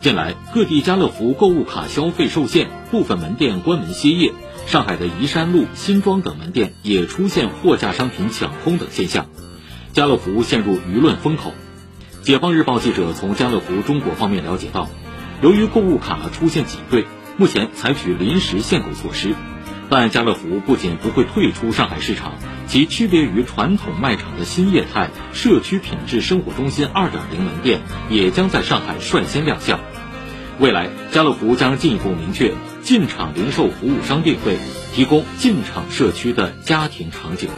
近来，各地家乐福购物卡消费受限，部分门店关门歇业。上海的宜山路、新庄等门店也出现货架商品抢空等现象，家乐福陷入舆论风口。解放日报记者从家乐福中国方面了解到，由于购物卡出现挤兑，目前采取临时限购措施。但家乐福不仅不会退出上海市场，其区别于传统卖场的新业态社区品质生活中心2.0门店也将在上海率先亮相。未来，家乐福将进一步明确进场零售服务商定位，提供进场社区的家庭场景。